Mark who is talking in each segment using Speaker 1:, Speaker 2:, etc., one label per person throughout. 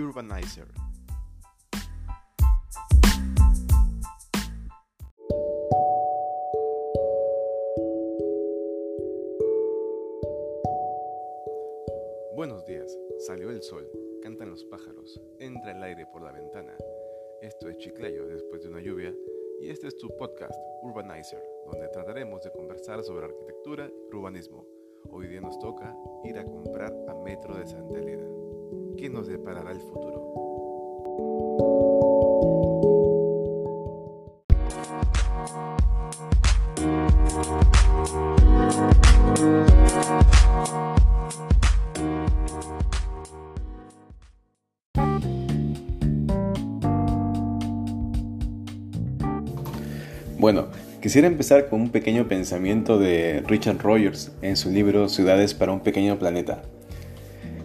Speaker 1: Urbanizer. Buenos días, salió el sol, cantan los pájaros, entra el aire por la ventana. Esto es Chiclayo después de una lluvia y este es tu podcast Urbanizer, donde trataremos de conversar sobre arquitectura y urbanismo. Hoy día nos toca ir a comprar a Metro de Santa Elena. ¿Qué nos deparará el futuro? Bueno, quisiera empezar con un pequeño pensamiento de Richard Rogers en su libro Ciudades para un pequeño planeta.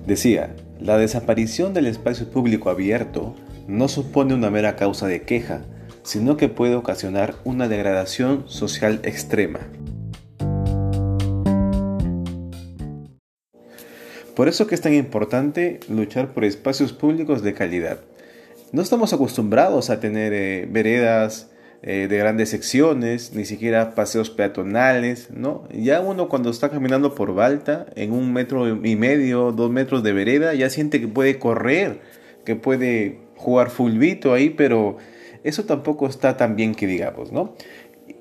Speaker 1: Decía, la desaparición del espacio público abierto no supone una mera causa de queja, sino que puede ocasionar una degradación social extrema. Por eso que es tan importante luchar por espacios públicos de calidad. No estamos acostumbrados a tener eh, veredas, eh, de grandes secciones, ni siquiera paseos peatonales, ¿no? Ya uno cuando está caminando por Balta, en un metro y medio, dos metros de vereda, ya siente que puede correr, que puede jugar fulbito ahí, pero eso tampoco está tan bien que digamos, ¿no?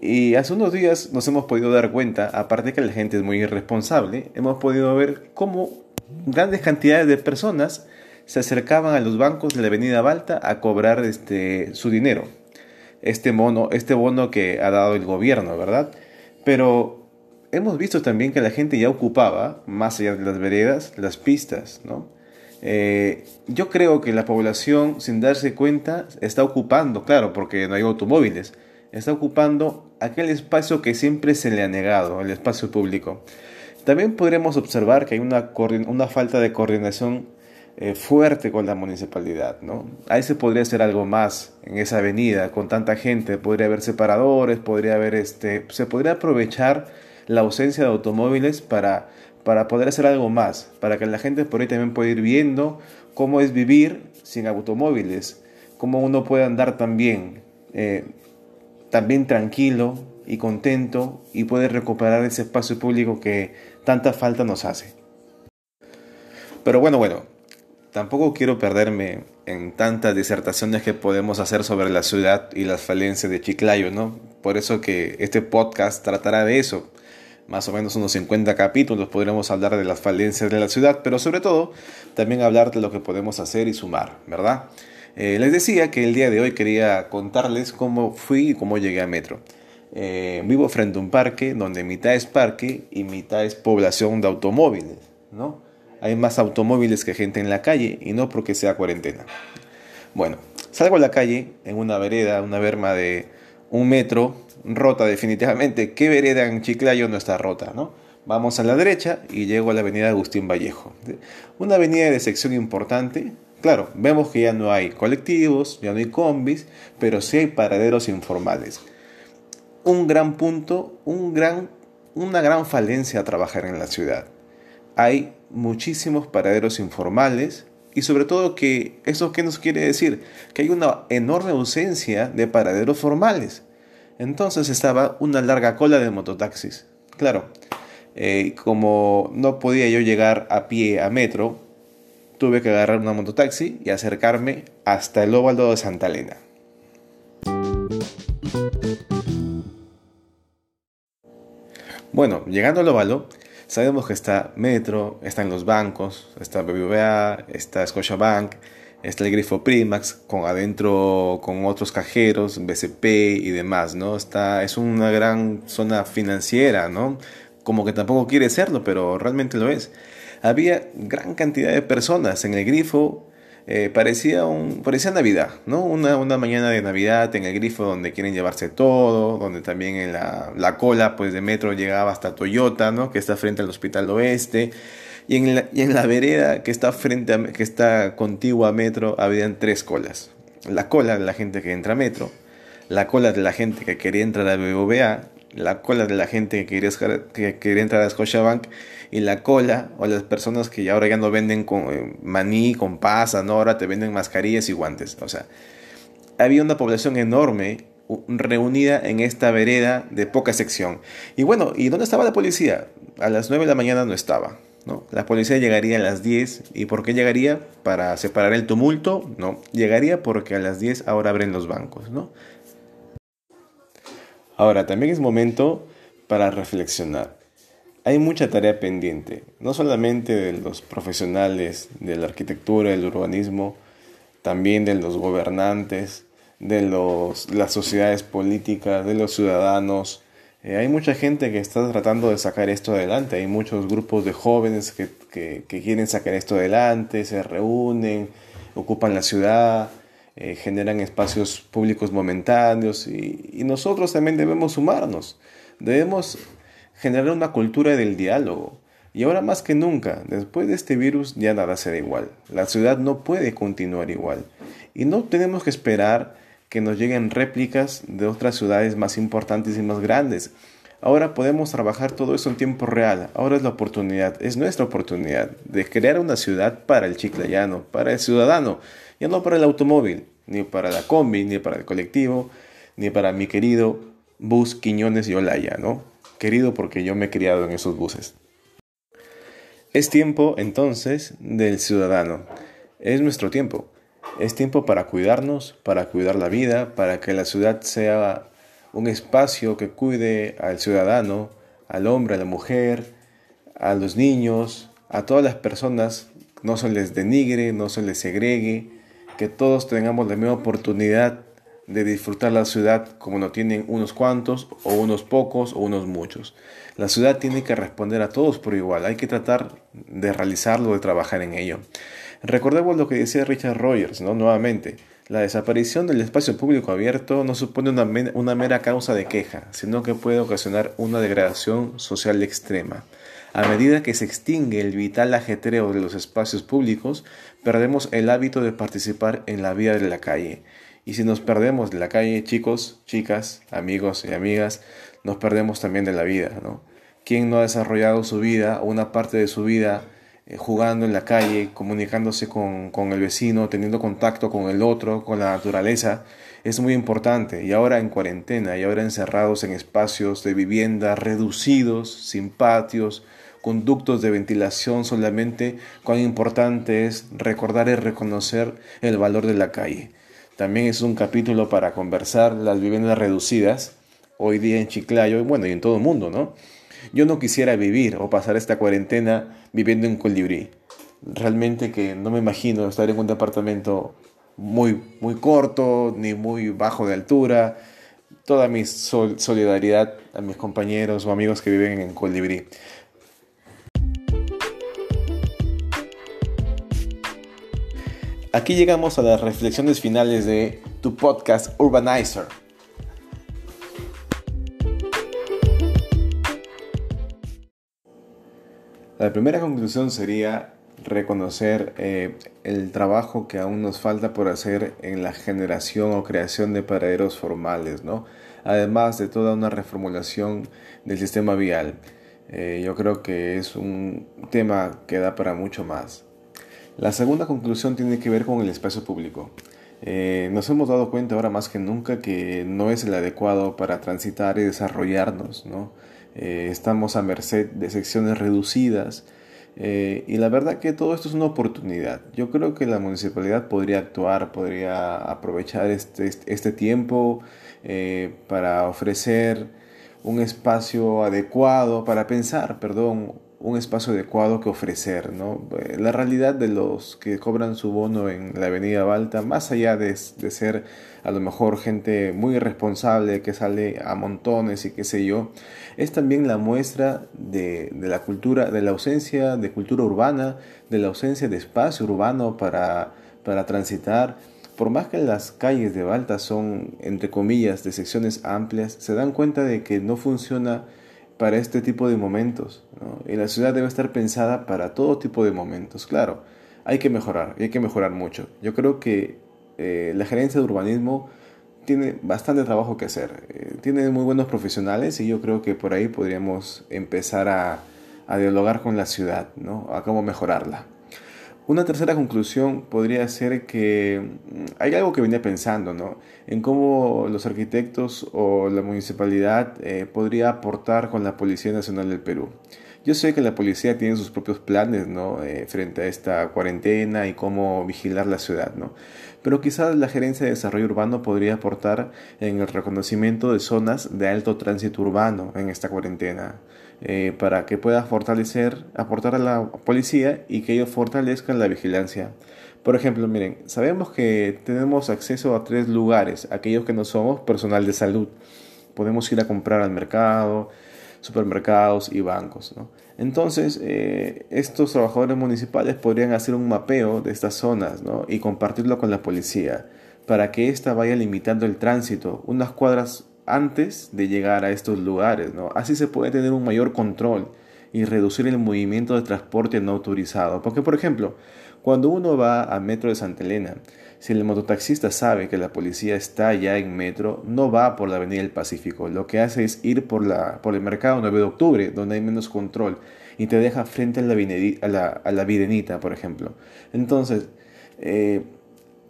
Speaker 1: Y hace unos días nos hemos podido dar cuenta, aparte que la gente es muy irresponsable, hemos podido ver cómo grandes cantidades de personas se acercaban a los bancos de la avenida Balta a cobrar este, su dinero, este, mono, este bono que ha dado el gobierno, ¿verdad? Pero hemos visto también que la gente ya ocupaba, más allá de las veredas, las pistas, ¿no? Eh, yo creo que la población, sin darse cuenta, está ocupando, claro, porque no hay automóviles, está ocupando aquel espacio que siempre se le ha negado, el espacio público. También podremos observar que hay una, una falta de coordinación eh, fuerte con la municipalidad, ¿no? Ahí se podría hacer algo más en esa avenida con tanta gente, podría haber separadores, podría haber este, se podría aprovechar la ausencia de automóviles para, para poder hacer algo más, para que la gente por ahí también pueda ir viendo cómo es vivir sin automóviles, cómo uno puede andar también, eh, también tranquilo y contento y puede recuperar ese espacio público que tanta falta nos hace. Pero bueno, bueno, Tampoco quiero perderme en tantas disertaciones que podemos hacer sobre la ciudad y las falencias de Chiclayo, ¿no? Por eso que este podcast tratará de eso. Más o menos unos 50 capítulos podremos hablar de las falencias de la ciudad, pero sobre todo también hablar de lo que podemos hacer y sumar, ¿verdad? Eh, les decía que el día de hoy quería contarles cómo fui y cómo llegué a Metro. Eh, vivo frente a un parque donde mitad es parque y mitad es población de automóviles, ¿no? Hay más automóviles que gente en la calle y no porque sea cuarentena. Bueno, salgo a la calle en una vereda, una berma de un metro, rota definitivamente. ¿Qué vereda en Chiclayo no está rota, no? Vamos a la derecha y llego a la avenida Agustín Vallejo. Una avenida de sección importante. Claro, vemos que ya no hay colectivos, ya no hay combis, pero sí hay paraderos informales. Un gran punto, un gran, una gran falencia a trabajar en la ciudad hay muchísimos paraderos informales y sobre todo que eso qué nos quiere decir que hay una enorme ausencia de paraderos formales. Entonces estaba una larga cola de mototaxis. Claro, eh, como no podía yo llegar a pie a metro, tuve que agarrar una mototaxi y acercarme hasta el óvalo de Santa Elena. Bueno, llegando al óvalo, Sabemos que está Metro, están los bancos, está BBVA, está Scotiabank, está el grifo Primax, con adentro con otros cajeros, BCP y demás, ¿no? Está, es una gran zona financiera, ¿no? Como que tampoco quiere serlo, pero realmente lo es. Había gran cantidad de personas en el grifo eh, parecía, un, parecía Navidad, ¿no? Una, una, mañana de Navidad en el grifo donde quieren llevarse todo, donde también en la, la, cola pues, de metro llegaba hasta Toyota, ¿no? Que está frente al Hospital Oeste. Y en la, y en la vereda que está, frente a, que está contigua a metro habían tres colas. La cola de la gente que entra a metro, la cola de la gente que quería entrar a BBVA la cola de la gente que quería, que quería entrar a Scotiabank y la cola o las personas que ahora ya no venden con eh, maní, con pasa, ¿no? ahora te venden mascarillas y guantes. O sea, había una población enorme reunida en esta vereda de poca sección. Y bueno, ¿y dónde estaba la policía? A las 9 de la mañana no estaba. ¿no? La policía llegaría a las 10. ¿Y por qué llegaría? Para separar el tumulto. No, llegaría porque a las 10 ahora abren los bancos. ¿no? Ahora, también es momento para reflexionar. Hay mucha tarea pendiente, no solamente de los profesionales de la arquitectura, del urbanismo, también de los gobernantes, de los, las sociedades políticas, de los ciudadanos. Eh, hay mucha gente que está tratando de sacar esto adelante, hay muchos grupos de jóvenes que, que, quieren sacar esto adelante, se reúnen, ocupan la ciudad, eh, generan espacios públicos momentáneos y, y nosotros también debemos sumarnos, debemos generar una cultura del diálogo. Y ahora más que nunca, después de este virus ya nada será igual. La ciudad no puede continuar igual. Y no tenemos que esperar que nos lleguen réplicas de otras ciudades más importantes y más grandes. Ahora podemos trabajar todo eso en tiempo real. Ahora es la oportunidad, es nuestra oportunidad de crear una ciudad para el chiclayano, para el ciudadano, ya no para el automóvil, ni para la combi, ni para el colectivo, ni para mi querido bus Quiñones y Olaya, ¿no? Querido porque yo me he criado en esos buses. Es tiempo entonces del ciudadano. Es nuestro tiempo. Es tiempo para cuidarnos, para cuidar la vida, para que la ciudad sea un espacio que cuide al ciudadano, al hombre, a la mujer, a los niños, a todas las personas, no se les denigre, no se les segregue, que todos tengamos la misma oportunidad de disfrutar la ciudad como no tienen unos cuantos o unos pocos o unos muchos. La ciudad tiene que responder a todos por igual, hay que tratar de realizarlo, de trabajar en ello. Recordemos lo que decía Richard Rogers, ¿no? Nuevamente, la desaparición del espacio público abierto no supone una, mera causa de queja, sino que puede ocasionar una degradación social extrema. A medida que se extingue el vital ajetreo de los espacios públicos, perdemos el hábito de participar en la vida de la calle. Y si nos perdemos de la calle, chicos, chicas, amigos y amigas, nos perdemos también de la vida, ¿no? ¿Quién no ha desarrollado su vida o una parte de su vida eh, jugando en la calle, comunicándose con, con, el vecino, teniendo contacto con el otro, con la naturaleza, es muy importante. Y ahora en cuarentena, y ahora encerrados en espacios de vivienda reducidos, sin patios, conductos de ventilación solamente, cuán importante es recordar y reconocer el valor de la calle. También es un capítulo para conversar las viviendas reducidas, hoy día en Chiclayo, y bueno, y en todo el mundo, ¿no? Yo no quisiera vivir o pasar esta cuarentena viviendo en Colibrí. Realmente que no me imagino estar en un departamento muy, muy corto ni muy bajo de altura. Toda mi solidaridad a mis compañeros o amigos que viven en Colibrí. Aquí llegamos a las reflexiones finales de tu podcast Urbanizer. La primera conclusión sería reconocer eh, el trabajo que aún nos falta por hacer en la generación o creación de paraderos formales, ¿no? además de toda una reformulación del sistema vial. Eh, yo creo que es un tema que da para mucho más. La segunda conclusión tiene que ver con el espacio público. Eh, nos hemos dado cuenta ahora más que nunca que no es el adecuado para transitar y desarrollarnos, ¿no? Eh, estamos a merced de secciones reducidas eh, y la verdad que todo esto es una oportunidad. Yo creo que la municipalidad podría actuar, podría aprovechar este, este tiempo eh, para ofrecer un espacio adecuado, para pensar, perdón, un espacio adecuado que ofrecer. ¿no? La realidad de los que cobran su bono en la avenida Balta, más allá de, de ser a lo mejor gente muy irresponsable que sale a montones y qué sé yo, es también la muestra de, de la cultura, de la ausencia de cultura urbana, de la ausencia de espacio urbano para, para transitar. Por más que las calles de Balta son, entre comillas, de secciones amplias, se dan cuenta de que no funciona para este tipo de momentos. Y la ciudad debe estar pensada para todo tipo de momentos. Claro, hay que mejorar, hay que mejorar mucho. Yo creo que eh, la gerencia de urbanismo tiene bastante trabajo que hacer. Eh, tiene muy buenos profesionales y yo creo que por ahí podríamos empezar a, a dialogar con la ciudad, ¿no? A cómo mejorarla. Una tercera conclusión podría ser que mm, hay algo que venía pensando, ¿no? En cómo los arquitectos o la municipalidad eh, podría aportar con la Policía Nacional del Perú. Yo sé que la policía tiene sus propios planes, ¿no? Eh, frente a esta cuarentena y cómo vigilar la ciudad, ¿no? Pero quizás la Gerencia de Desarrollo Urbano podría aportar en el reconocimiento de zonas de alto tránsito urbano en esta cuarentena. Eh, para que pueda fortalecer, aportar a la policía y que ellos fortalezcan la vigilancia. Por ejemplo, miren, sabemos que tenemos acceso a tres lugares, aquellos que no somos personal de salud. Podemos ir a comprar al mercado, supermercados y bancos. Entonces, eh, estos trabajadores municipales podrían hacer un mapeo de estas zonas y compartirlo con la policía para que ésta vaya limitando el tránsito unas cuadras antes de llegar a estos lugares. Así se puede tener un mayor control y reducir el movimiento de transporte no autorizado. Porque, por ejemplo, cuando uno va a Metro de Santa Elena, si el mototaxista sabe que la policía está ya en metro, no va por la Avenida del Pacífico. Lo que hace es ir por, la, por el mercado 9 de octubre, donde hay menos control, y te deja frente a la, a la, Videnita, por ejemplo. Entonces, eh,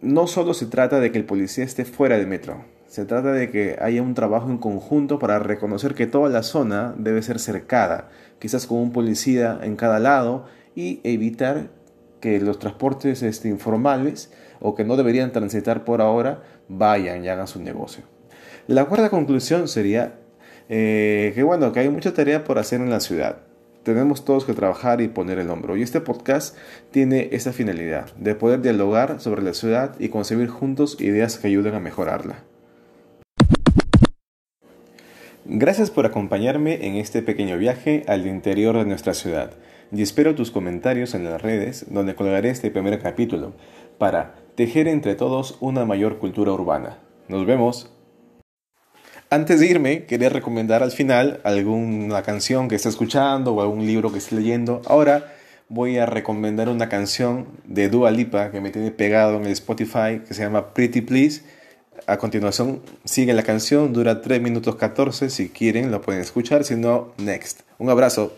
Speaker 1: no solo se trata de que el policía esté fuera del metro, se trata de que haya un trabajo en conjunto para reconocer que toda la zona debe ser cercada, quizás con un policía en cada lado, y evitar que los transportes este, informales o que no deberían transitar por ahora vayan y hagan su negocio. La cuarta conclusión sería eh, que bueno, que hay mucha tarea por hacer en la ciudad. Tenemos todos que trabajar y poner el hombro. Y este podcast tiene esa finalidad, de poder dialogar sobre la ciudad y concebir juntos ideas que ayuden a mejorarla. Gracias por acompañarme en este pequeño viaje al interior de nuestra ciudad y espero tus comentarios en las redes donde colgaré este primer capítulo para tejer entre todos una mayor cultura urbana. Nos vemos. Antes de irme, quería recomendar al final alguna canción que esté escuchando o algún libro que esté leyendo. Ahora voy a recomendar una canción de Dua Lipa que me tiene pegado en el Spotify que se llama Pretty Please a continuación sigue la canción, dura 3 minutos 14, si quieren lo pueden escuchar, si no, next. Un abrazo.